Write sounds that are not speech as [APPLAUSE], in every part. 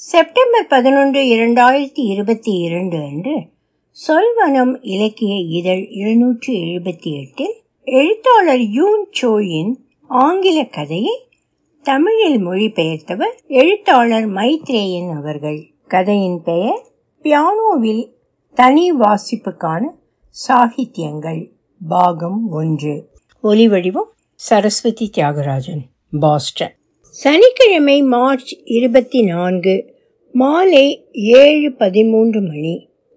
September பதினொன்று இரண்டாயிரத்தி இருபத்தி இரண்டு அன்று சொல்வனம் இலக்கிய இதழ் இருநூற்றி எழுபத்தி எட்டில் எழுத்தாளர் யூன் சோயின் ஆங்கில கதையை தமிழில் மொழிபெயர்த்தவர் எழுத்தாளர் மைத்ரேயன் அவர்கள். கதையின் பெயர் பியானோவில் தனி வாசிப்புக்கான சாகித்யங்கள். பாகம் ஒன்று. ஒலிவடிவம் சரஸ்வதி தியாகராஜன் பாஸ்டன். சனிக்கிழமை மார்ச் இருபத்தி நான்கு மாலை ஏழு பதிமூன்று மணி.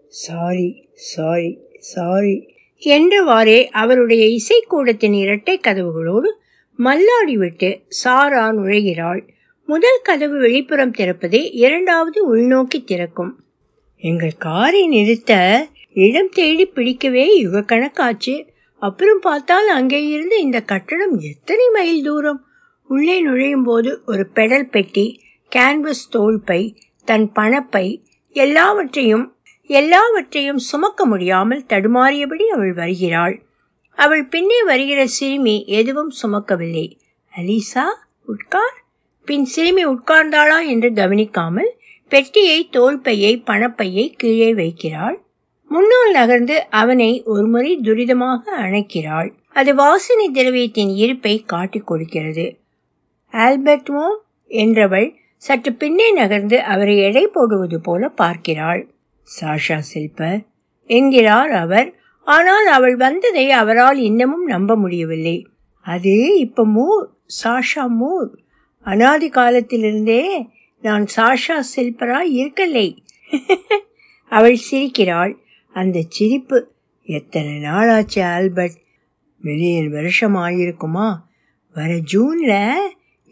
சாரி சாரி சாரி என்றவாறே அவருடைய இசைக்கூடத்தின் இரட்டை கதவுகளோடு மல்லாடிவிட்டு சாரா நுழைகிறாள். முதல் கதவு வெளிப்புறம் திறப்பதே இரண்டாவது உள்நோக்கி திறக்கும். எங்கள் காரை நிறுத்த இடம் தேடி பிடிக்கவே யுகக்கணக்காச்சு. அப்புறம் பார்த்தால் அங்கே இருந்து இந்த கட்டடம் எத்தனை மைல் தூரம்? உள்ளே நுழையும் போது ஒரு பெடல் பெட்டி கேன்வஸ் தோல்பை தன் பணப்பை எல்லாவற்றையும் எல்லாவற்றையும் சுமக்க முடியாமல் தடுமாறியபடி அவள் வருகிறாள். அவள் பின்னே வருகிற சிறுமி எதுவும் சுமக்கவில்லை. அலிசா உட்கார். பின் சிறுமி உட்கார்ந்தாளா என்று கவனிக்காமல் பெட்டியை தோல்பையை பணப்பையை கீழே வைக்கிறாள். முன்னால் நகர்ந்து அவனை ஒருமுறை துரிதமாக அணைக்கிறாள். அது வாசனை திரவியத்தின் இருப்பை காட்டிக் கொடுக்கிறது. ஆல்பர்ட்மோ என்றவள் சற்று பின்னே நகர்ந்து அவரை எடை போடுவது போல பார்க்கிறாள். சாஷா சில்பர் என்கிறார் அவர். ஆனால் அவள் வந்ததை அவரால் இன்னமும் நம்ப முடியவில்லை. அது இப்ப மூர் சாஷா மூர் அனாதி காலத்திலிருந்தே நான் சாஷா சில்பரா இருக்கலை. [LAUGHS] அவள் சிரிக்கிறாள். அந்த சிரிப்பு எத்தனை நாளாச்சு ஆல்பர்ட்? மில்லியன் வருஷம் ஆயிருக்குமா வர ஜூன்ல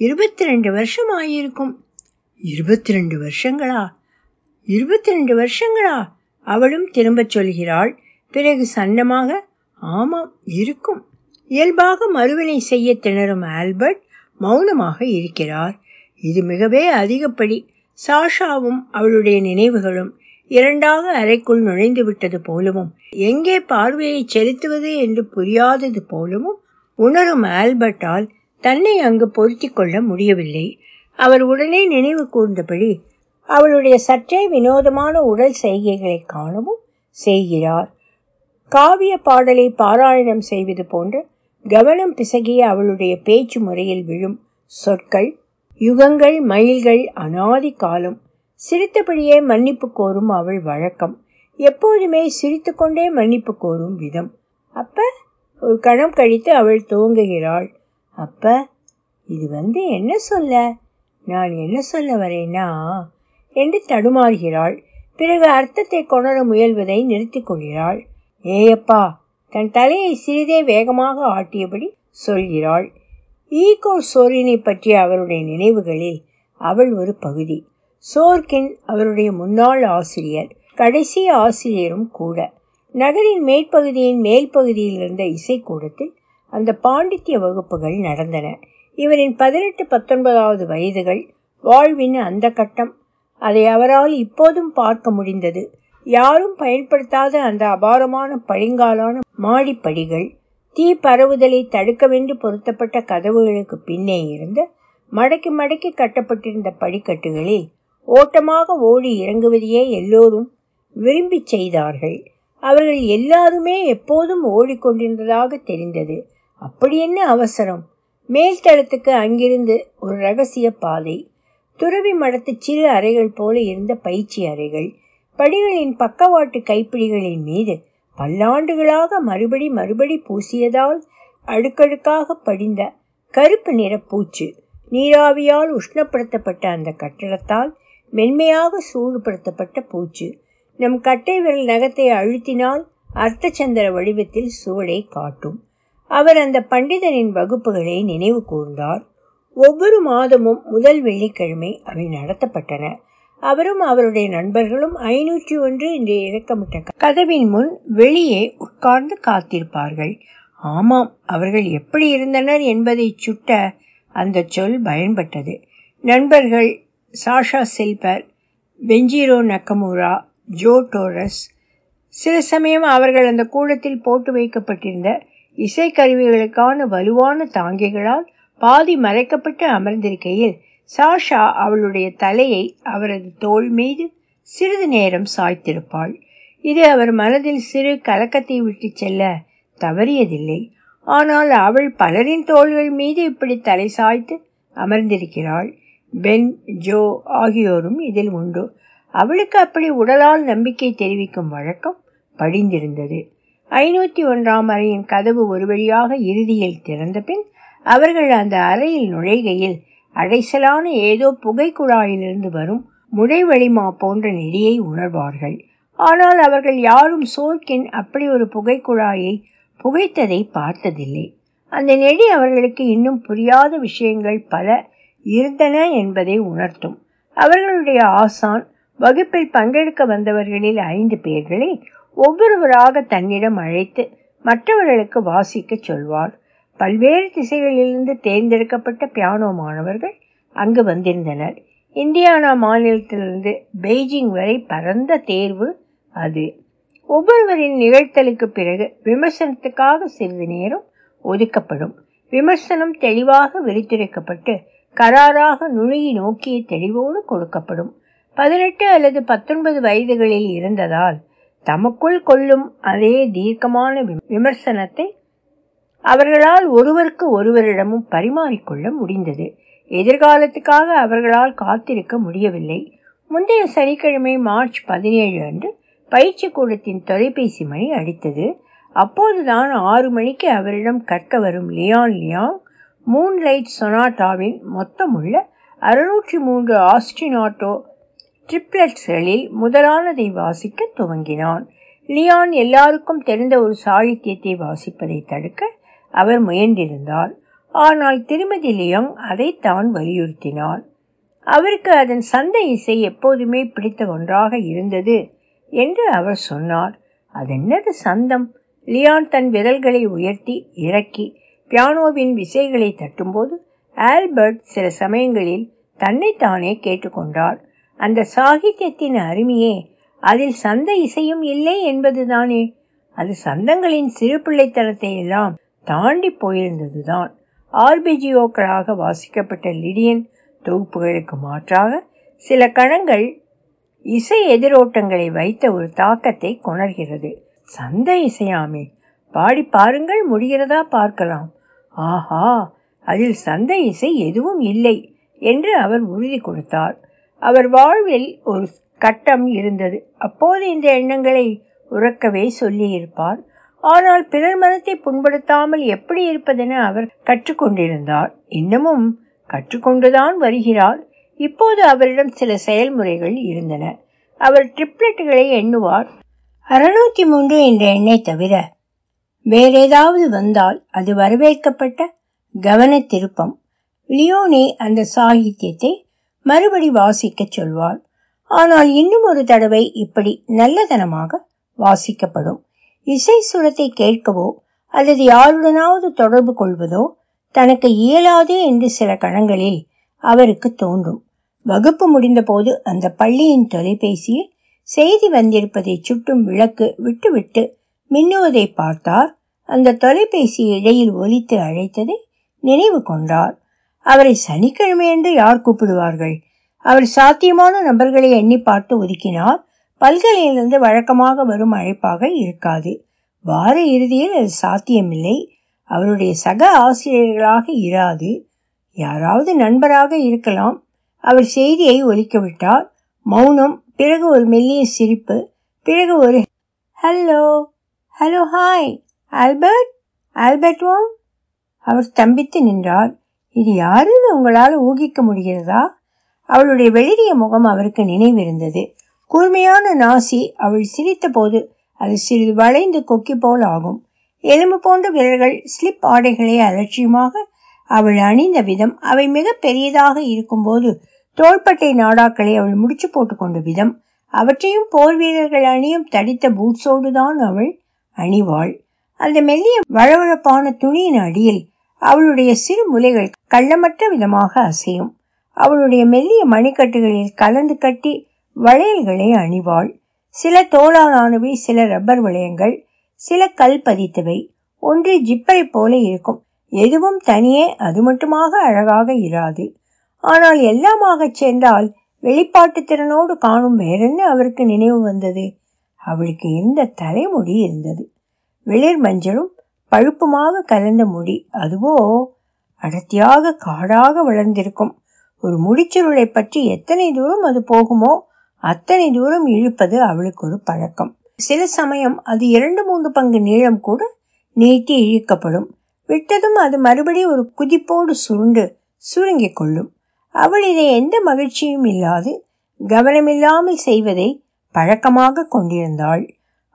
இருபத்தி ரெண்டு வருஷம் ஆயிருக்கும் இருபத்தி ரெண்டு வருஷங்களா? இருபத்தி ரெண்டு வருஷங்களா? அவளும் திரும்பச் சொல்கிறாள். பிறகு சன்னமாக ஆமாம் இருக்கும். இயல்பாக மறுவினை செய்ய திணறும் ஆல்பர்ட் மௌனமாக இருக்கிறார். இது மிகவே அதிகப்படி. சாஷாவும் அவளுடைய நினைவுகளும் இரண்டாக அறைக்குள் நுழைந்து விட்டது போலவும் எங்கே பார்வையை செலுத்துவது என்று புரியாதது போலவும் உணரும் ஆல்பர்ட்டால் தன்னை அங்கு பொருத்தி கொள்ள முடியவில்லை. அவர் உடனே நினைவு கூர்ந்தபடி அவளுடைய சற்றே வினோதமான உடல் செய்கைகளை காணவும் செய்கிறார். காவிய பாடலை பாராயணம் செய்வது போன்ற கவனம் பிசகிய அவளுடைய பேச்சு முறையில் விழும் சொற்கள் யுகங்கள் மயில்கள் அனாதி காலம் சிரித்தபடியே மன்னிப்பு கோரும் அவள் வழக்கம் எப்போதுமே சிரித்துக்கொண்டே மன்னிப்பு கோரும் விதம். அப்ப ஒரு கணம் கழித்து அவள் துவங்குகிறாள் அப்ப இது வந்து என்ன சொல்ல? நான் என்ன சொல்ல வரேன்னா என்று தடுமாறுகிறாள். பிறகு அர்த்தத்தை கொணர முயல்வதை நிறுத்திக் கொள்கிறாள். ஏயப்பா தன் தலையை சிறிதே வேகமாக ஆட்டியபடி சொல்கிறாள். ஈகோ சோரினை பற்றிய அவருடைய நினைவுகளில் அவள் ஒரு பகுதி. சோர்கின் அவருடைய முன்னாள் ஆசிரியர் கடைசி ஆசிரியரும் கூட. நகரின் மேற்பகுதியின் மேல் பகுதியில் இருந்த இசைக்கூடத்தில் அந்த பாண்டித்ய வகுப்புகள் நடந்தன. இவரின் பதினெட்டு பத்தொன்பதாவது வயதுகள் வாழ்வின் அந்த கட்டம். அதை அவரால் இப்போதும் பார்க்க முடிந்தது. யாரும் பயன்படுத்தாத அந்த அபாரமான பழிங்காலான மாடிப்படிகள் தீ பரவுதலை தடுக்கவென்று பொருத்தப்பட்ட கதவுகளுக்கு பின்னே இருந்த மடக்கி மடக்கி கட்டப்பட்டிருந்த படிக்கட்டுகளில் ஓட்டமாக ஓடி இறங்குவதையே எல்லோரும் விரும்பி செய்தார்கள். அவர்கள் எல்லாருமே எப்போதும் ஓடிக்கொண்டிருந்ததாக தெரிந்தது. அப்படி என்ன அவசரம்? மேல்தளத்துக்கு அங்கிருந்து ஒரு ரகசிய பாதை. துறவி மடத்து சிறு அறைகள் போல இருந்த பயிற்சி அறைகள். படிகளின் பக்கவாட்டு கைப்பிடிகளின் மீது பல்லாண்டுகளாக மறுபடி மறுபடி பூசியதால் அடுக்கடுக்காக படிந்த கருப்பு நிற பூச்சு நீராவியால் உஷ்ணப்படுத்தப்பட்ட அந்த கட்டடத்தால் மென்மையாக சூடுபடுத்தப்பட்ட பூச்சு. நம் கட்டை விரல் நகத்தை அழுத்தினால் அர்த்தச்சந்திர வடிவத்தில் சுவடை காட்டும். அவர் அந்த பண்டிதனின் வகுப்புகளை நினைவு கூர்ந்தார். ஒவ்வொரு மாதமும் முதல் வெள்ளிக்கிழமை அவை நடத்தப்பட்டன. அவரும் அவருடைய நண்பர்களும் ஐநூற்றி ஒன்று என்று இறக்கமிட்ட கதவின் முன் வெளியே உட்கார்ந்து காத்திருப்பார்கள். ஆமாம் அவர்கள் எப்படி இருந்தனர் என்பதை சுட்ட அந்த சொல் பயன்பட்டது. நண்பர்கள் சாஷா சில்பர் பெஞ்சிரோ நக்கமுரா ஜோ டோரஸ் சில சமயம் அவர்கள் அந்த கூடத்தில் போட்டு வைக்கப்பட்டிருந்த இசைக்கருவிகளுக்கான வலுவான தாங்கிகளால் பாதி மறைக்கப்பட்டு அமர்ந்திருக்கையில் சாஷா அவளுடைய தலையை அவரது தோள் மீது சிறிது நேரம் சாய்த்திருப்பாள். இது அவர் மனதில் சிறு கலக்கத்தை விட்டு செல்ல தவறியதில்லை. ஆனால் அவள் பலரின் தோள்கள் மீது இப்படி தலை சாய்த்து அமர்ந்திருக்கிறாள். பென் ஜோ ஆகியோரும் இதில் உண்டு. அவளுக்கு அப்படி உடலால் நம்பிக்கை தெரிவிக்கும் வழக்கம் படிந்திருந்தது. ஐநூற்றி ஒன்றாம் அறையின் கதவு ஒரு வழியாக இறுதியில் திறந்த பின் அவர்கள் அந்த அறையில் நுழைகையில் அடைசலான ஏதோ புகை குழாயிலிருந்து வரும் முடைவழிமா போன்ற நெடியை உணர்வார்கள். ஆனால் அவர்கள் யாரும் சோர்க்கின் அப்படி ஒரு புகை குழாயை புகைத்ததை பார்த்ததில்லை. அந்த நெடி அவர்களுக்கு இன்னும் புரியாத விஷயங்கள் பல இருந்தன என்பதை உணர்த்தும். அவர்களுடைய ஆசான் வகுப்பில் பங்கெடுக்க வந்தவர்களில் ஐந்து பேர்களை ஒவ்வொருவராக தன்னிடம் அழைத்து மற்றவர்களுக்கு வாசிக்க சொல்வார். பல்வேறு திசைகளிலிருந்து தேர்ந்தெடுக்கப்பட்ட பியானோ மாணவர்கள் அங்கு வந்திருந்தனர். இந்தியானா மாநிலத்திலிருந்து பெய்ஜிங் வரை பரந்த தேர்வு அது. ஒவ்வொருவரின் நிகழ்த்தலுக்கு பிறகு விமர்சனத்துக்காக சிறிது நேரம் ஒதுக்கப்படும். விமர்சனம் தெளிவாக விரித்துரைக்கப்பட்டு கராராக நுழையை நோக்கிய தெளிவோடு கொடுக்கப்படும். பதினெட்டு அல்லது பத்தொன்பது வயதுகளில் இருந்ததால் தமக்குள் கொள்ளும் அதே தீர்க்கமான விமர்சனத்தை அவர்களால் ஒருவருக்கு ஒருவரிடமும் பரிமாறிக்கொள்ள முடிந்தது. எதிர்காலத்துக்காக அவர்களால் காத்திருக்க முடியவில்லை. முந்தைய சனிக்கிழமை மார்ச் பதினேழு அன்று பயிற்சி கூடத்தின் தொலைபேசி மணி அடித்தது. அப்போதுதான் ஆறு மணிக்கு அவரிடம் கற்க வரும் லியான் லியாங் மூன்லைட் சொனாட்டாவின் மொத்தமுள்ள அறுநூற்றி மூன்று ஆஸ்டினாட்டோ ட்ரிப்ளட்ஸ்களில் முதலானதை வாசிக்க துவங்கினான். லியான் எல்லாருக்கும் தெரிந்த ஒரு சாகித்யத்தை வாசிப்பதை தடுக்க அவர் முயன்றிருந்தார். ஆனால் திருமதி லியோங் தான் வலியுறுத்தினார் அவருக்கு அதன் சந்தை இசை எப்போதுமே பிடித்த ஒன்றாக இருந்தது என்று அவர் சொன்னார். அதென்னது சந்தம்? லியான் தன் விரல்களை உயர்த்தி இறக்கி பியானோவின் விசைகளை தட்டும்போது ஆல்பர்ட் சில சமயங்களில் தன்னைத்தானே கேட்டுக்கொண்டார். அந்த சாகித்யத்தின் அருமையே அதில் சந்த இசையும் இல்லை என்பதுதானே. அது சந்தங்களின் சிறு பிள்ளைத்தனத்தை எல்லாம் தாண்டி போயிருந்ததுதான் ஆர்பிஜியோக்களாக வாசிக்கப்பட்ட லிடியன் தொகுப்புகளுக்கு மாற்றாக சில கணங்கள் இசை எதிரோட்டங்களை வைத்த ஒரு தாக்கத்தை கொணர்கிறது. சந்த இசையாமே பாடி பாருங்கள் முடிகிறதா பார்க்கலாம். ஆஹா அதில் சந்த இசை எதுவும் இல்லை என்று அவர் உறுதி கொடுத்தார். அவர் வாழ்வில் ஒரு கட்டம் இருந்தது. அப்போது இந்த எண்ணங்களை உறக்கவே சொல்லியிருப்பார். ஆனால் பிறர் மனத்தை புண்படுத்தாமல் எப்படி இருப்பதென அவர் கற்றுக்கொண்டிருந்தார். இன்னமும் கற்றுக்கொண்டுதான் வருகிறார். இப்போது அவரிடம் சில செயல்முறைகள் இருந்தன. அவர் ட்ரிப்ளெட்டுகளை எண்ணுவார். அறுநூத்தி மூன்று என்ற எண்ணை தவிர வேறேதாவது வந்தால் அது வரவேற்கப்பட்ட கவன திருப்பம். லியோனி அந்த சாகித்யத்தை மறுபடி வாசிக்க சொல்வார் ஆனால் இன்னும் ஒரு தடவை இப்படி நல்லதனமாக வாசிக்கப்படும். இசை சுரத்தை கேட்கவோ அல்லது யாருடனாவது தொடர்பு கொள்வதோ தனக்கு இயலாதே என்று சில கணங்களில் அவருக்கு தோன்றும். வகுப்பு முடிந்தபோது அந்த பள்ளியின் தொலைபேசியில் செய்தி வந்திருப்பதை சுட்டும் விளக்கு விட்டுவிட்டு மின்னுவதை பார்த்தார். அந்த தொலைபேசி இடையில் ஒலித்து அழைத்ததை நினைவு கொண்டார். அவரை சனிக்கிழமையன்று யார் கூப்பிடுவார்கள்? அவர் சாத்தியமான நபர்களை எண்ணி பார்த்து ஒதுக்கினார் பல்கலையிலிருந்து வழக்கமாக வரும் அழைப்பாக இருக்காது. வார இறுதியில் அது சாத்தியமில்லை. அவருடைய சக ஆசிரியர்களாக இராது. யாராவது நண்பராக இருக்கலாம். அவர் செய்தியை ஒலிக்கவிட்டார் மௌனம் பிறகு ஒரு மெல்லிய சிரிப்பு பிறகு ஒரு hello hello hi Albert Albert ஓம் அவர் ஸ்தம்பித்து நின்றார். இது யாருன்னு உங்களால் ஊகிக்க முடிகிறதா? அவளுடைய வெளிரிய முகம் அவருக்கு நினைவிருந்தது. கூர்மையான நாசி அவள் சிரித்த போது அது சிறிது வளைந்து கொக்கி போல் ஆகும். எலும்பு போன்ற விரல்கள் ஸ்லிப் ஆடைகளை அலட்சியமாக அவள் அணிந்த விதம் அவை மிக பெரியதாக இருக்கும்போது தோள்பட்டை நாடாக்களை அவள் முடிச்சு போட்டுக்கொண்ட விதம். அவற்றையும் போர் வீரர்கள் அணியும் தடித்த பூட்ஸோடு தான் அவள் அணிவாள். அந்த மெல்லிய வழவழப்பான துணியின் அடியில் அவளுடைய சிறு முலைகள் கள்ளமற்ற விதமாக அசையும். அவளுடைய மெல்லிய மணிக்கட்டுகளில் கலந்து கட்டி வளையல்களை அணிவாள். சில தோளாலானவை சில ரப்பர் வளையங்கள் சில கல் பதித்தவை. ஒன்று ஜிப்பரை போல இருக்கும். எதுவும் தனியே அது மட்டுமாக அழகாக இராது. ஆனால் எல்லாமாகச் சேர்ந்தால் வெளிப்பாட்டு திறனோடு காணும் வேறென்ன அவருக்கு நினைவு வந்தது? அவளுக்கு இருந்த தலைமுடி இருந்தது? வெளிர் மஞ்சளும் பழுப்புமாக கலந்த முடி. அதுவோ அடர்த்தியாக காடாக வளர்ந்திருக்கும். ஒரு முடிச்சுருளை பற்றி எத்தனை தூரம் அது போகுமோ அத்தனை தூரம் இழுப்பது அவளுக்கு ஒரு பழக்கம். சில சமயம் அது இரண்டு மூன்று பங்கு நீளம் கூட நீட்டி இழுக்கப்படும். விட்டதும் அது மறுபடி ஒரு குதிப்போடு சுருண்டு சுருங்கிக் கொள்ளும். அவள் இதை எந்த மகிழ்ச்சியும் இல்லாது கவனமில்லாமல் செய்வதை பழக்கமாக கொண்டிருந்தாள்.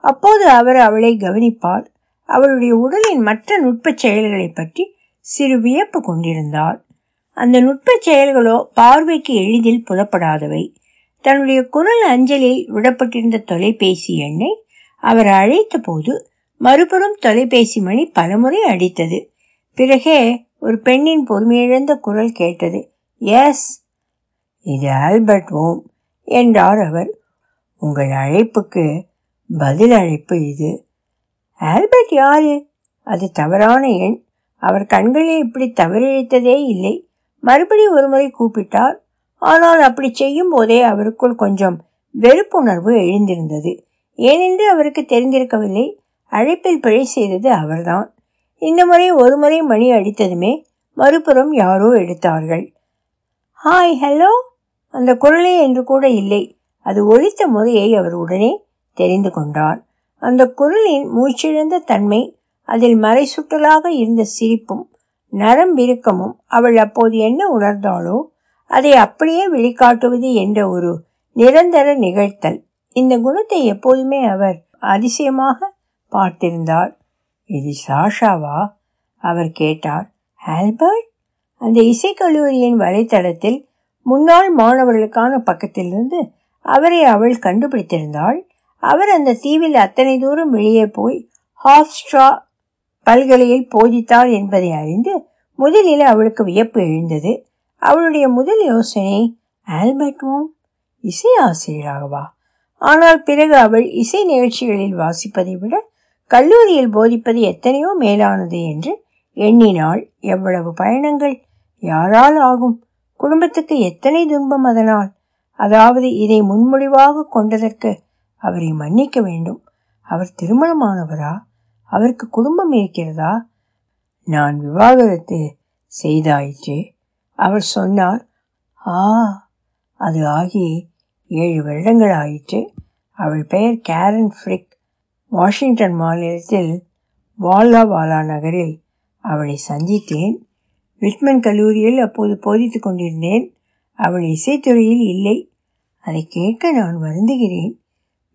அப்போது அவர் அவளை கவனிப்பார். அவளுடைய உடலின் மற்ற நுட்பச் செயல்களை பற்றி சிறு வியப்பு கொண்டிருந்தார் அந்த நுட்பச் செயல்களோ பார்வைக்கு எளிதில் புலப்படாதவை. தன்னுடைய குரல் அஞ்சலில் விடப்பட்டிருந்த தொலைபேசி எண்ணை அவர் அழைத்த போது மறுபுறம் தொலைபேசி மணி பலமுறை அடித்தது. பிறகே ஒரு பெண்ணின் பொறுமையிழந்த குரல் கேட்டது. எஸ் இது ஆல்பர்ட் ஓம் என்றார் அவர். உங்கள் அழைப்புக்கு பதில் அழைப்பு இது. ஆல்பர்ட் யாரு? அது தவறான எண். அவர் கண்களில் இப்படி தவறிழைத்ததே இல்லை. மறுபடி ஒருமுறை கூப்பிட்டார். ஆனால் அப்படி செய்யும் போதே அவருக்குள் கொஞ்சம் வெறுப்புணர்வு எழுந்திருந்தது. ஏனென்று அவருக்கு தெரிந்திருக்கவில்லை. அழைப்பில் பிழை செய்தது அவர்தான். இந்த முறை ஒரு முறை மணி அடித்ததுமே மறுபுறம் யாரோ எடுத்தார்கள். Hi hello? அந்த குரலே என்று கூட இல்லை. அது ஒழித்த முறையை அவர் உடனே தெரிந்து கொண்டார். அந்த குரலின் மூச்சிழந்த தன்மை அதில் மறைசுட்டலாக இருந்த சிரிப்பும் நரம்பிருக்கமும் அவள் அப்போது என்ன உணர்ந்தாளோ அதை அப்படியே வெளிக்காட்டுவது என்ற ஒரு நிரந்தர நிகழ்த்தல். இந்த குணத்தை எப்போதுமே அவர் அதிசயமாக பார்த்திருந்தார். இது சாஷாவா? அவர் கேட்டார். ஆல்பர்ட்? அந்த இசைக்கல்லூரியின் வலைத்தளத்தில் முன்னாள் மாணவர்களுக்கான பக்கத்திலிருந்து அவரை அவள் கண்டுபிடித்திருந்தாள். அவர் அந்த தீவில் அத்தனை தூரம் வெளியே போய் ஹாஸ்ட்ரா பல்கலையில் போதித்தார் என்பதை அறிந்து முதலில் அவளுக்கு வியப்பு எழுந்தது. அவளுடைய முதல் யோசனை ஆல்பர்ட்வும் இசை ஆசிரியராகவா? ஆனால் பிறகு அவள் இசை நிகழ்ச்சிகளில் வாசிப்பதை விட கல்லூரியில் போதிப்பது எத்தனையோ மேலானது என்று எண்ணினாள் எவ்வளவு பயணங்கள் யாரால் ஆகும்? குடும்பத்துக்கு எத்தனை துன்பம் அதனால்? அதாவது இதை முன்மொழிவாக கொண்டதற்கு அவரை மன்னிக்க வேண்டும். அவர் திருமணமானவரா? அவருக்கு குடும்பம் இருக்கிறதா? நான் விவாகரத்து செய்தாயிற்று. அவர் சொன்னார் ஆ அது ஆகி ஏழு வருடங்கள் ஆயிற்று அவள் பெயர் கேரன் ஃப்ரிக். வாஷிங்டன் மாநிலத்தில் வாலா வாலா நகரில் அவளை சந்தித்தேன். விட்மன் கல்லூரியில் அப்போது போதித்து கொண்டிருந்தேன். அவள் இசைத்துறையில் இல்லை. அதை கேட்க நான் வருந்துகிறேன்.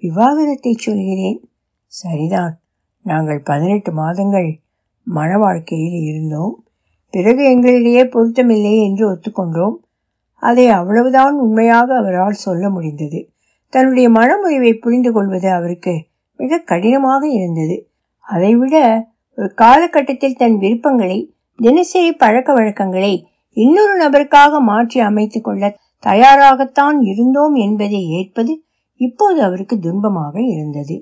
விவாகரத்தை சொல்கிறேன். சரிதான். நாங்கள் பதினெட்டு மாதங்கள் மன வாழ்க்கையில் இருந்தோம். பிறகு எங்களிடையே பொருத்தமில்லை என்று ஒத்துக்கொண்டோம். அதை அவ்வளவுதான் உண்மையாக அவரால் சொல்ல முடிந்தது. தன்னுடைய மனமுறிவை புரிந்து கொள்வது அவருக்கு மிக கடினமாக இருந்தது. அதைவிட ஒரு காலகட்டத்தில் தன் விருப்பங்களை தினசரி பழக்க வழக்கங்களை இன்னொரு நபருக்காக மாற்றி அமைத்துக் கொள்ள தயாராகத்தான் இருந்தோம் என்பதை ஏற்பது இப்போது அவருக்கு துன்பமாக இருந்தது.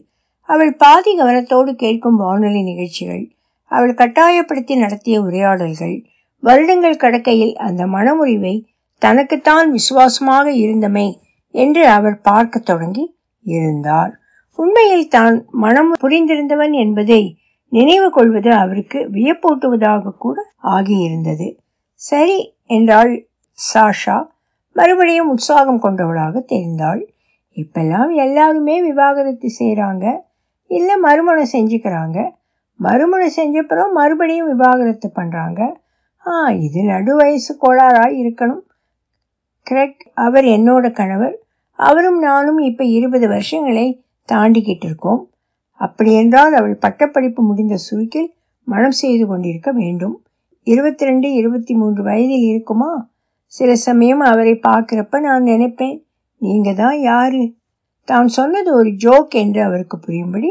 அவள் பாதி கவனத்தோடு கேட்கும் வானொலி நிகழ்ச்சிகள் அவள் கட்டாயப்படுத்தி நடத்திய உரையாடல்கள் வருடங்கள் கடக்கையில் அந்த மனமுறிவை தனக்குத்தான் விசுவாசமாக இருந்தமே என்று அவர் பார்க்க தொடங்கி இருந்தார். உண்மையில் தான் மனம் புரிந்திருந்தவன் என்பதை நினைவு கொள்வது அவருக்கு வியப்பூட்டுவதாக கூட ஆகியிருந்தது. சரி என்றாள் சாஷா மறுபடியும் உற்சாகம் கொண்டவளாக தெரிந்தாள். இப்பெல்லாம் எல்லாருமே விவாகரத்து செய்கிறாங்க இல்லை மறுமணம் செஞ்சுக்கிறாங்க. மறுமணம் செஞ்சப்புறம் மறுபடியும் விவாகரத்து பண்ணுறாங்க ஆ இது நடு வயசு கோளாறாக இருக்கணும். கிரெக் அவர் என்னோட கணவர். அவரும் நானும் இப்போ இருபது வருஷங்களை தாண்டிக்கிட்டு இருக்கோம். அப்படி என்றால் அவள் பட்டப்படிப்பு முடிந்த சுருக்கில் மனம் செய்து கொண்டிருக்க வேண்டும். இருபத்தி ரெண்டு இருபத்தி மூன்று வயதில் இருக்குமா? சில சமயம் அவரை பார்க்குறப்ப நான் நினைப்பேன் நீங்க தான் யாரு? தான் சொன்னது ஒரு ஜோக் என்று அவருக்கு புரியும்படி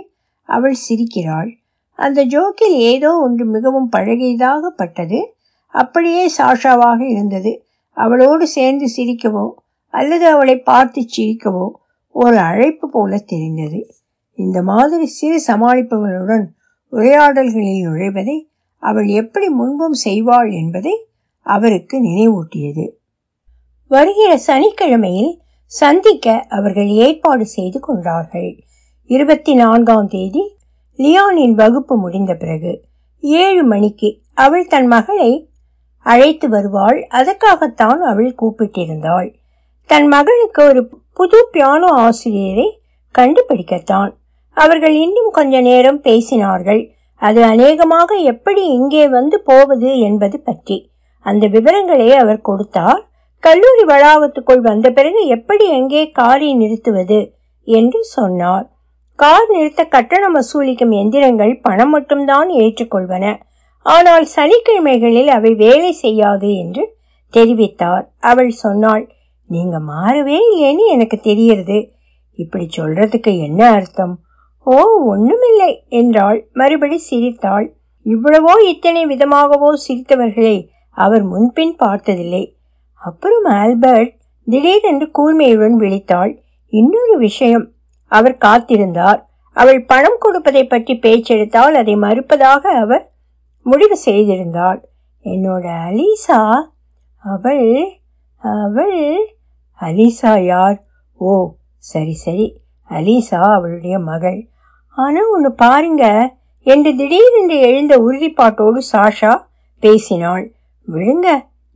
அவள் சிரிக்கிறாள். அந்த ஜோக்கில் ஏதோ ஒன்று மிகவும் பழகியதாக பட்டது அப்படியே சாஷாவாக இருந்தது. அவளோடு சேர்ந்து சிரிக்கவோ அல்லது அவளை பார்த்து சிரிக்கவோ ஒரு அழைப்பு போல தெரிந்தது. இந்த மாதிரி சிறு சமாளிப்புகளுடன் உரையாடல்களில் நுழைவதை அவள் எப்படி முன்பும் செய்வாள் என்பதை அவருக்கு நினைவூட்டியது. வருகிற சனிக்கிழமையில் சந்திக்க அவர்கள் ஏற்பாடு செய்து கொண்டார்கள். இருபத்தி நான்காம் தேதி லியானின் வகுப்பு முடிந்த பிறகு ஏழு மணிக்கு அவள் தன் மகளை அழைத்து வருவாள். அதற்காகத்தான் அவள் கூப்பிட்டிருந்தாள். தன் மகளுக்கு ஒரு புது பியானோ ஆசிரியரை கண்டுபிடிக்கத்தான். அவர்கள் இன்னும் கொஞ்ச நேரம் பேசினார்கள். அது அநேகமாக எப்படி இங்கே வந்து போவது என்பது பற்றி. அந்த விவரங்களை அவர் கொடுத்தார். கல்லூரி வளாகத்துக்குள் வந்த பிறகு எப்படி எங்கே காரை நிறுத்துவது என்று சொன்னார். கார் நிறுத்த கட்டணம் வசூலிக்கும் எந்திரங்கள் பணம் மட்டும்தான் ஏற்றுக்கொள்வன. ஆனால் சனிக்கிழமைகளில் அவை வேலை செய்யாது என்று தெரிவித்தார். அவள் சொன்னாள் நீங்க மாறவே இல்லைன்னு எனக்கு தெரியறது இப்படி சொல்றதுக்கு என்ன அர்த்தம்? ஓ ஒண்ணுமில்லை என்றாள். மறுபடி சிரித்தாள். இவ்வளவோ இத்தனை விதமாகவோ சிரித்தவர்களை அவர் முன்பின் பார்த்ததில்லை. அப்புறம் ஆல்பர்ட் திடீரென்று கூர்மையுடன் விழித்தாள். இன்னொரு விஷயம். அவர் காத்திருந்தார். அவள் பணம் கொடுப்பதை பற்றி பேச்செடுத்தால் அதை மறுப்பதாக அவர் முடிவு செய்திருந்தாள் என்னோட அலீசா? அவள் அவள் அலீசா யார்? ஓ சரி சரி. அலீசா அவளுடைய மகள். ஆனால் ஒன்று பாருங்க. என்று திடீரென்று எழுந்த உறுதிப்பாட்டோடு சாஷா பேசினாள். விழுங்க.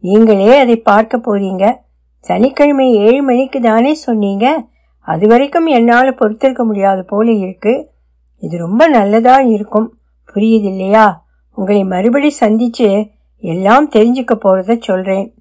நீங்களே அதை பார்க்க போறீங்க? சனிக்கிழமை ஏழு மணிக்கு தானே சொன்னீங்க? அது வரைக்கும் என்னால் பொறுத்திருக்க முடியாது போல இருக்கு. இது ரொம்ப நல்லதா இருக்கும். புரியுது இல்லையா? உங்களை மறுபடி சந்திச்சு எல்லாம் தெரிஞ்சுக்க போறத சொல்றேன்.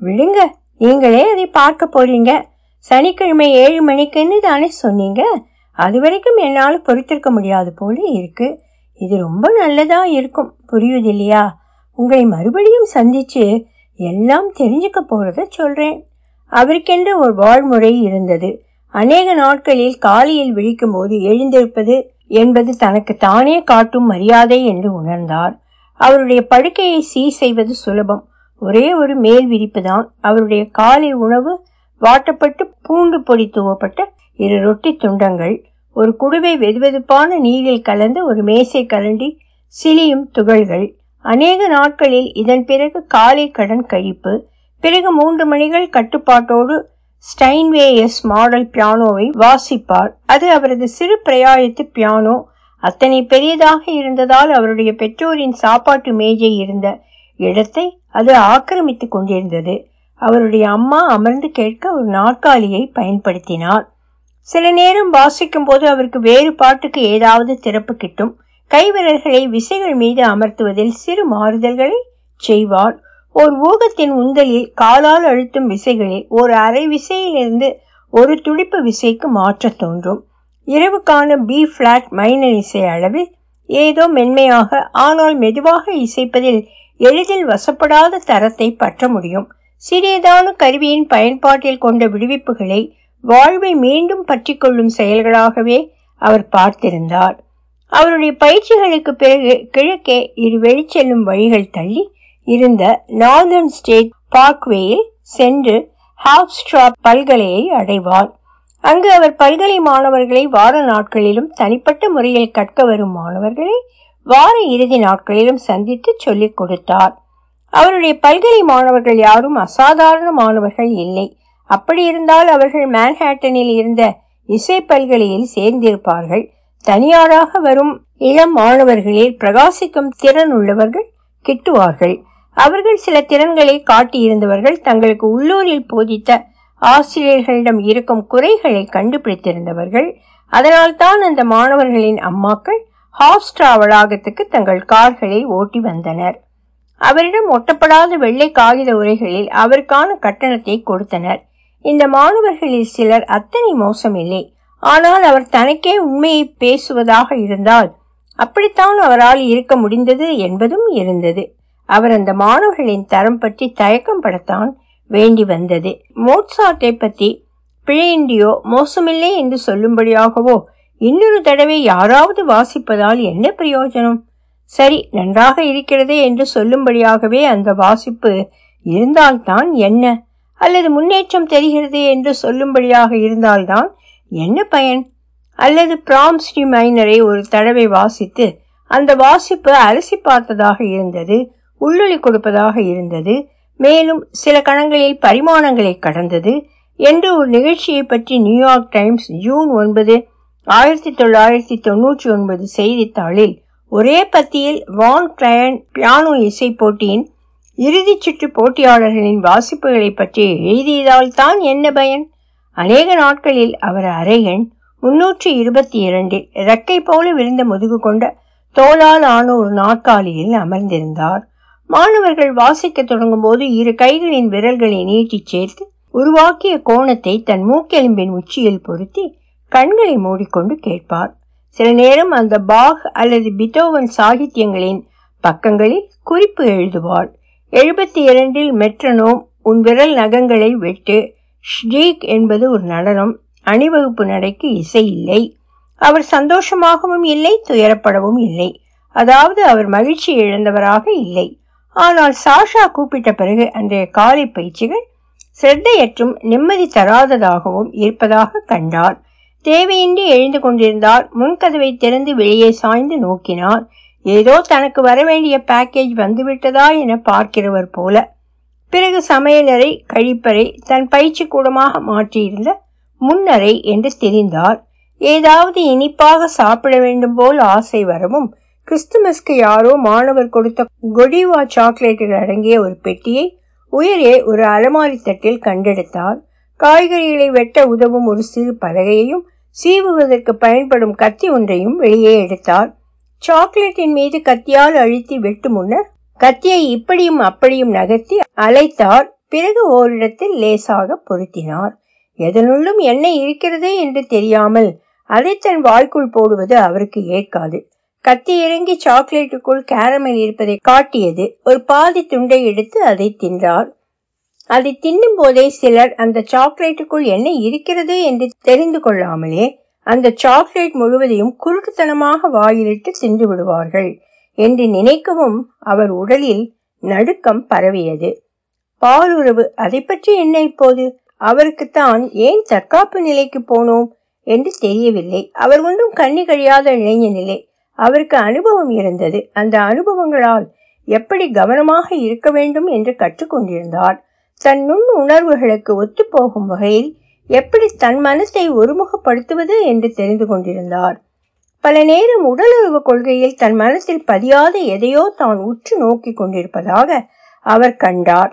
விடுங்க நீங்களே அதை பார்க்க போறீங்க. சனிக்கிழமை ஏழு மணிக்குன்னு தானே சொன்னீங்க? அது வரைக்கும் என்னால் பொறுத்திருக்க முடியாது போல இருக்கு. இது ரொம்ப நல்லதா இருக்கும். புரியுது இல்லையா? உங்களை மறுபடியும் சந்திச்சு எல்லாம் தெரிஞ்சுக்க போறத சொல்றேன். அவருக்கென்று ஒரு வாழ்முறை இருந்தது. அநேக நாட்களில் காலையில் விழிக்கும் போது எழுந்திருப்பது என்பது தனக்கு தானே காட்டும் மரியாதை என்று உணர்ந்தார். அவருடைய படுக்கையை சீர் செய்வது சுலபம். ஒரே ஒரு மேல் விரிப்பு தான். அவருடைய காலை உணவு வாட்டப்பட்டு பூண்டு பொடி துவப்பட்ட இரு ரொட்டி துண்டங்கள் ஒரு குடுவை வெதுவெதுப்பான நீரில் கலந்த ஒரு மேசை கரண்டி சிலியும் துகள்கள் அநேக நாட்களில் இதன் பிறகு காலை கடன் கழிப்பு பிறகு மூன்று மணிகள் கட்டுப்பாட்டோடு ஸ்டைன்வேயஸ் மாடல் பியானோவை வாசிப்பார். அது அவரது சிறு பிரயாயத்து பியானோ. அத்தனை பெரியதாக இருந்ததால் அவருடைய பெற்றோரின் சாப்பாட்டு மேஜை இருந்த இடத்தை அது ஆக்கிரமித்துக் கொண்டிருந்தது. அவருடைய அம்மா அமர்ந்து கேட்க ஒரு நாற்காலியை பயன்படுத்தினார் சில நேரம் வாசிக்கும் போது அவருக்கு வேறு பாட்டுக்கு ஏதாவது திறப்பு கிட்டும். கைவிரல்களை விசைகள் மீது அமர்த்துவதில் சிறு மாறுதல்களை செய்வார் ஓர் ஊகத்தின் உந்தலில் காலால் அழுத்தும் விசைகளில் ஒரு அரை விசையிலிருந்து ஒரு துடிப்பு விசைக்கு மாற்ற தோன்றும். இரவுக்கான பி பிளாட் மைனர் இசை அளவில் ஏதோ மென்மையாக ஆனால் மெதுவாக இசைப்பதில் எளிதில் வசப்படாத தரத்தை பற்ற முடியும். சிறியதான கருவியின் பயன்பாட்டில் கொண்ட விடுவிப்புகளை வாழ்வை மீண்டும் பற்றி கொள்ளும் செயல்களாகவே அவர் பார்த்திருந்தார். அவருடைய பயிற்சிகளுக்கு பிறகு கிழக்கே இரு வெளிச்செல்லும் வழிகள் தள்ளி இருந்த நார்தர்ன் ஸ்டேட் பார்க்வேயில் சென்று ஹாப்ஸ்ட்ரா பல்கலையை அடைவார். அங்கு அவர் பல்கலை மாணவர்களை வார நாட்களிலும் தனிப்பட்ட முறையில் கற்க வரும் மாணவர்களை வார இறுதி நாட்களிலும் சந்தித்து சொல்லிக் கொடுத்தார். அவருடைய பல்கலை மாணவர்கள் யாரும் அசாதாரண மாணவர்கள் இல்லை. அப்படி இருந்தால் அவர்கள் மேன்ஹாட்டனில் இருந்த இசை பல்கலையில் சேர்ந்திருப்பார்கள். தனியாராக வரும் இளம் மாணவர்களில் பிரகாசிக்கும் திறன் உள்ளவர்கள் கிட்டுவார்கள். அவர்கள் சில திறன்களை காட்டியிருந்தவர்கள் தங்களுக்கு உள்ளூரில் போதித்த ஆசிரியர்களிடம் இருக்கும் குறைகளை கண்டுபிடித்திருந்தவர்கள். அதனால் தான் அந்த மாணவர்களின் அம்மாக்கள் ஹாஸ்ட்ரா வளாகத்துக்கு தங்கள் கார்களை ஓட்டி வந்தனர். அவரிடம் ஒட்டப்படாத வெள்ளை காகித உரைகளில் அவருக்கான கட்டணத்தை கொடுத்தனர். இந்த மாணவர்களில் சிலர் அத்தனை மோசமில்லை. ஆனால் அவர் தனக்கே உண்மையை பேசுவதாக இருந்தால் அப்படித்தான் அவரால் இருக்க முடிந்தது என்பதும் இருந்தது. அவர் அந்த மாணவர்களின் தரம் பற்றி தயக்கம் படத்தான் வேண்டி வந்தது. மோட்சாட்டை பற்றி பிழையின்றியோ மோசமில்லை என்று சொல்லும்படியாகவோ இன்னொரு தடவை யாராவது வாசிப்பதால் என்ன பிரயோஜனம்? சரி நன்றாக இருக்கிறதே என்று சொல்லும்படியாகவே அந்த வாசிப்பு இருந்தால்தான் என்ன? அல்லது முன்னேற்றம் தெரிகிறது என்று சொல்லும்படியாக இருந்தால்தான் என்ன பயன்? அல்லது பிராம்ஸ்டி மைனரை ஒரு தடவை வாசித்து அந்த வாசிப்பு அலசி பார்த்ததாக இருந்தது உள்ளொளி கொடுப்பதாக இருந்தது மேலும் சில கணங்களில் பரிமாணங்களை கடந்தது என்று ஒரு நிகழ்ச்சியை பற்றி நியூயார்க் டைம்ஸ் ஜூன் ஒன்பது ஆயிரத்தி தொள்ளாயிரத்தி தொன்னூற்றி ஒன்பது செய்தித்தாளில் ஒரே பத்தியில் வான் கிளயன் பியானோ இசை போட்டியின் இறுதிச் சுற்று போட்டியாளர்களின் வாசிப்புகளை பற்றி எழுதியதால் தான் என்ன பயன்? அநேக நாட்களில் அவர் அறையன் முன்னூற்றி இருபத்தி இரண்டில் ரெக்கை போல விருந்த முதுகு கொண்ட தோளால் ஆன ஒரு நாற்காலியில் அமர்ந்திருந்தார். மாணவர்கள் வாசிக்க தொடங்கும் போது இரு கைகளின் விரல்களை நீட்டிச் சேர்த்து உருவாக்கிய கோணத்தை தன் மூக்கெலும்பின் உச்சியில் பொருத்தி கண்களை மூடிக்கொண்டு கேட்பார். சில நேரம் அந்த பாக் அல்லது பித்தோவன் சாகித்யங்களின் பக்கங்களில் குறிப்பு எழுதுவாள். எழுபத்தி இரண்டில் மெட்ரனோம் உன் விரல் நகங்களை வெட்டு ஷ்ரீக் என்பது ஒரு நடனம். அணிவகுப்பு நடைக்கு இசை இல்லை. அவர் சந்தோஷமாகவும் இல்லை துயரப்படவும் இல்லை. அதாவது அவர் மகிழ்ச்சி இழந்தவராக இல்லை. ஆனால் சாஷா கூப்பிட்ட பிறகு அன்றைய காலை பயிற்சிகள் சிரத்தையற்றும் நிம்மதி தராததாகவும் இருப்பதாக கண்டார். தேவையின்றி எழுந்து கொண்டிருந்தார். முன்கதவை திறந்து வெளியே சாய்ந்து நோக்கினார். ஏதோ தனக்கு வரவேண்டிய பேக்கேஜ் வந்துவிட்டதா என பார்க்கிறவர் போல. பிறகு சமையலறை கழிப்பறை தன் பயிற்சி கூடமாக மாற்றியிருந்த முன்னறை என்று தெரிந்தார் ஏதாவது இனிப்பாக சாப்பிட வேண்டும் போல் ஆசை வரவும் கிறிஸ்துமஸ்க்கு யாரோ மாணவர் கொடுத்த கொடிவா சாக்லேட்டுகள் அடங்கிய ஒரு பெட்டியை உயரே ஒரு அலமாரி தட்டில் கண்டெடுத்தார். காய்கறிகளை வெட்ட உதவும் ஒரு சிறு பலகையையும் சீவுவதற்கு பயன்படும் கத்தி ஒன்றையும் வெளியே எடுத்தார். சாக்லேட்டின் மீது கத்தியால் அழுத்தி வெட்டு முன்னர் கத்தியை இப்படியும் அப்படியும் நகர்த்தி அலைத்தார் பிறகு ஓரிடத்தில் லேசாக பொருத்தினார். எதனுள்ளும் என்ன இருக்கிறதே என்று தெரியாமல் அதை தன் வாய்க்குள் போடுவது அவருக்கு ஏற்காது. கத்தி இறங்கி சாக்லேட்டுக்குள் கேரமல் இருப்பதை காட்டியது. ஒரு பாதி துண்டை எடுத்து அதை தின்றார். அதை தின்னும் போதே சிலர் அந்த சாக்லேட்டுக்குள் என்ன இருக்கிறது என்று தெரிந்து கொள்ளாமலே அந்த சாக்லேட் முழுவதையும் குருட்டுத்தனமாக வாயிலிட்டு தின்று விடுவார்கள். என்று நினைக்கவும் அவர் உடலில் நடுக்கம் பரவியது. பாலுறவு அதை பற்றி என்ன இப்போது? அவருக்குத்தான் ஏன் தற்காப்பு நிலைக்கு போனோம் என்று தெரியவில்லை. அவர் ஒன்றும் கண்ணி கழியாத இளைஞனில்லை அவருக்கு அனுபவம் இருந்தது. அந்த அனுபவங்களால் எப்படி கவனமாக இருக்க வேண்டும் என்று கற்றுக்கொண்டிருந்தார். தன் நுண் உணர்வுகளுக்கு ஒத்துப்போகும் வகையில் எப்படி தன் மனசை ஒருமுகப்படுத்துவது என்று தெரிந்து கொண்டிருந்தார். பல நேரம் உடலுறவு கொள்கையில் தன் மனசில் பதியாத எதையோ தான் உற்று நோக்கி கொண்டிருப்பதாக அவர் கண்டார்.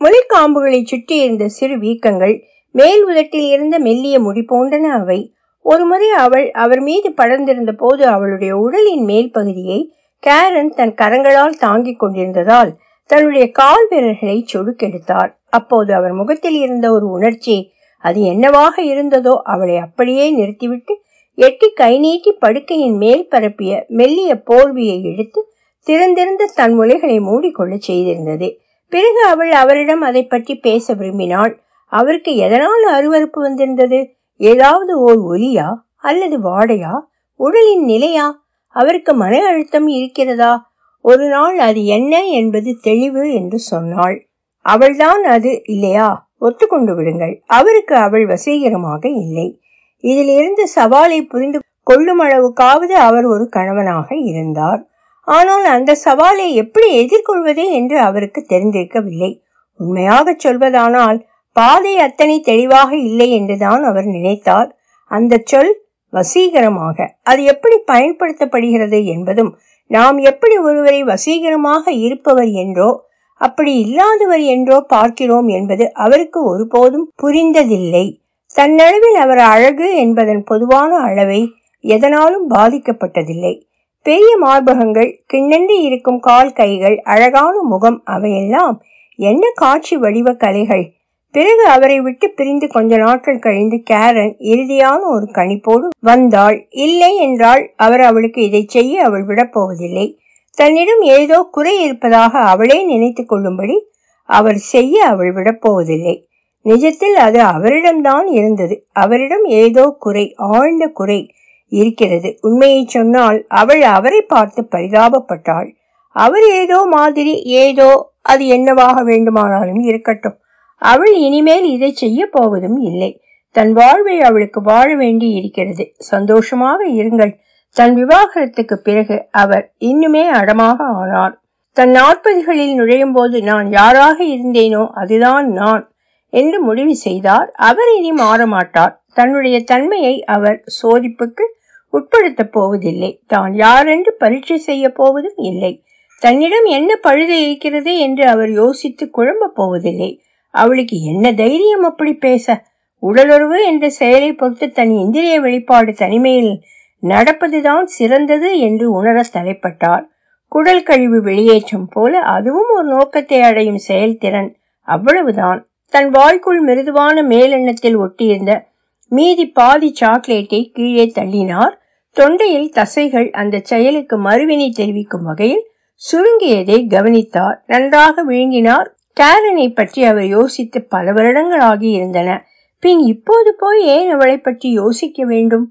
முளைக்காம்புகளை சுற்றி இருந்த சிறு வீக்கங்கள் மேல் உதட்டில் இருந்த மெல்லிய முடி போன்றன அவை. ஒருமுறை அவள் அவர் மீது படர்ந்திருந்த போது அவளுடைய உடலின் மேல் பகுதியை கேரன் தன் கரங்களால் தாங்கிக் கொண்டிருந்ததால் தன்னுடைய கால் விரல்களை சொடுக்கெடுத்தார். அப்போது அவர் முகத்தில் இருந்த ஒரு உணர்ச்சி அது என்னவாக இருந்ததோ அவளை அப்படியே நிறுத்திவிட்டு எட்டி கை நீட்டி படுக்கையின் மேல் பரப்பிய மெல்லிய போர்வியை எடுத்து திறந்திருந்த தன் முலைகளை மூடிக்கொள்ள செய்திருந்தது. பிறகு அவள் அவரிடம் அதை பற்றி பேச விரும்பினாள். அவருக்கு எதனால் அருவறுப்பு வந்திருந்தது? ஏதாவது ஓர் ஒலியா அல்லது வாடையா? உடலின் நிலையா? அவருக்கு மன அழுத்தம் இருக்கிறதா? ஒரு நாள் அது என்ன என்பது தெளிவு என்று சொன்னாள். அவள்தான் அது இல்லையா? ஒத்துக்கொண்டு விடுங்கள். அவருக்கு அவள் வசீகரமாக இல்லை. இதில் இருந்து சவாலை புரிந்து கொள்ளும் அளவுக்காவது அவர் ஒரு கணவனாக இருந்தார். ஆனால் அந்த சவாலை எப்படி எதிர்கொள்வது என்று அவருக்கு தெரிந்திருக்கவில்லை. உண்மையாக சொல்வதானால் பாதை அத்தனை தெளிவாக இல்லை என்றுதான் அவர் நினைத்தார். அந்த சொல் வசீகரமாக அது எப்படி பயன்படுத்தப்படுகிறது என்பதும் நாம் எப்படி ஒருவரை வசீகரமாக இருப்பவர் என்றோ அப்படி இல்லாதவர் என்றோ பார்க்கிறோம் என்பது அவருக்கு ஒருபோதும் புரிந்ததில்லை. தன்னளவில் அவர் அழகு என்பதன் பொதுவான அளவை எதனாலும் பாதிக்கப்பட்டதில்லை. பெரிய மார்பகங்கள் கிண்ணென்று இருக்கும் கால் கைகள் அழகான முகம் அவையெல்லாம் என்ன காட்சி வடிவ கலைகள்? பிறகு அவரை விட்டு பிரிந்து கொஞ்ச நாட்கள் கழிந்து கேரன் இறுதியான ஒரு கணிப்போடு வந்தாள். இல்லை என்றால் அவர் அவளுக்கு இதை செய்ய அவள் விடப்போவதில்லை தன்னிடம் ஏதோ குறை இருப்பதாக அவளே நினைத்து கொள்ளும்படி அவர் செய்ய அவள் விடப்போவதில்லை நிஜத்தில் அது அவரிடம்தான் இருந்தது. அவரிடம் ஏதோ குறை ஆழ்ந்த குறை இருக்கிறது. உண்மையை சொன்னால் அவள் அவரை பார்த்து பரிதாபப்பட்டாள். அவர் ஏதோ மாதிரி ஏதோ அது என்னவாக வேண்டுமானாலும் இருக்கட்டும். அவள் இனிமேல் இதை செய்ய போவதும் இல்லை. தன் வாழ்வை அவளுக்கு வாழ வேண்டி இருக்கிறது. சந்தோஷமாக இருங்கள். தன் விவாகரத்துக்கு பிறகு அவர் இன்னுமே அடமாக ஆனார். தன் நாற்பதுகளில் நுழையும் போது நான் யாராக இருந்தேனோ அதுதான் நான். என்று முடிவு செய்தார். அவர் இனி மாறமாட்டார். தன்னுடைய தன்மையை அவர் சோதிப்புக்கு உட்படுத்தப் போவதில்லை. தான் யாரென்று பரீட்சை செய்ய போவதும் இல்லை. தன்னிடம் என்ன பழுது இருக்கிறது என்று அவர் யோசித்து குழம்பப் போவதில்லை. அவளுக்கு என்ன தைரியம் அப்படி பேச? உடலுறவு என்ற செயலை பொறுத்து தன் இந்திரிய வெளிப்பாடு தனிமையில் நடப்பதுதான் சிறந்தது என்று உணர தலைப்பட்டார். குடல் கழிவு வெளியேற்றம் போல அதுவும் ஒரு நோக்கத்தை அடையும் செயல்திறன் அவ்வளவுதான். தன் வாய்க்குள் மிருதுவான மேலெண்ணத்தில் ஒட்டியிருந்த மீதி பாதி சாக்லேட்டை கீழே தள்ளினார். தொண்டையில் தசைகள் அந்த செயலுக்கு மறுவினை தெரிவிக்கும் வகையில் சுருங்கியதை கவனித்தார். நன்றாக விழுங்கினார். டேரனை பற்றி அவர் யோசித்து பல வருடங்கள் ஆகியிருந்தன பின் இப்போது போய் ஏன் அவளை பற்றி யோசிக்க வேண்டும்?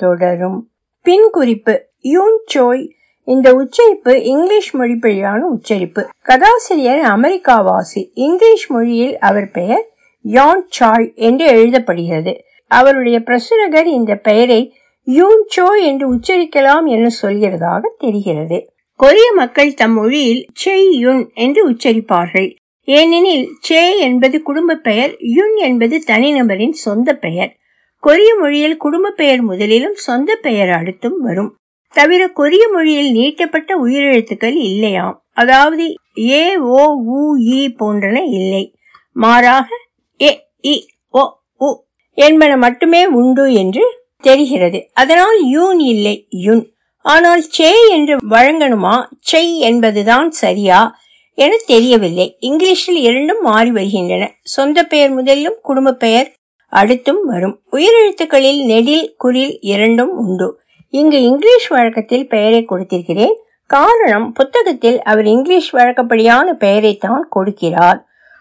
தொடரும். பின் குறிப்பு. யூன் சோய் இந்த உச்சரிப்பு இங்கிலீஷ் மொழிப்படியான உச்சரிப்பு. கதாசிரியர் அமெரிக்காவாசி. இங்கிலீஷ் மொழியில் அவர் பெயர் யான் சாய் என்று எழுதப்படுகிறது. அவருடைய பிரசுரகர் இந்த பெயரை யூன் சோ என்று உச்சரிக்கலாம் என சொல்கிறதாக தெரிகிறது. கொரிய மக்கள் தம் மொழியில் செய் யுன் என்று உச்சரிப்பார்கள். ஏனெனில் சே என்பது குடும்ப பெயர் யுன் என்பது தனிநபரின் சொந்த பெயர். கொரிய மொழியில் குடும்ப பெயர் முதலிலும் சொந்த பெயர் அடுத்தும் வரும். தவிர கொரிய மொழியில் நீட்டப்பட்ட உயிரெழுத்துக்கள் இல்லையாம் அதாவது ஏ ஓ உ இ போன்றன இல்லை. மாறாக ஏ இ ஓ உ என்பன மட்டுமே உண்டு என்று தெரிகிறது. அதனால் யூன் இல்லை யுன். ஆனால் சே என்று வழங்கணுமா? செய் என்பதுதான் சரியா என தெரியவில்லை. இங்கிலீஷில் இரண்டும் மாறி வருகின்றன. சொந்த பெயர் முதலிலும் குடும்ப பெயர் அடுத்தும் வரும். உயிரெழுத்துக்களில் நெடில் குறில் இரண்டும் உண்டு. இங்கு இங்கிலீஷ் வழக்கத்தில் பெயரை கொடுத்திருக்கிறேன். காரணம் புத்தகத்தில் அவர் இங்கிலீஷ் வழக்கப்படியான பெயரை தான் கொடுக்கிறார்.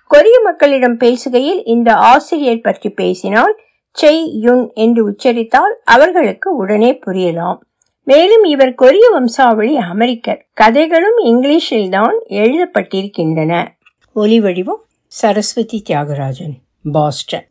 கொரிய மக்களிடம் பேசுகையில் இந்த ஆசிரியர் பற்றி பேசினால் செய் யுன் என்று உச்சரித்தால் அவர்களுக்கு உடனே புரியலாம். மேலும் இவர் கொரிய வம்சாவளி அமெரிக்கர். கதைகளும் இங்கிலீஷில் தான் எழுதப்பட்டிருக்கின்றன. ஒலி வடிவம் சரஸ்வதி தியாகராஜன் பாஸ்டன்.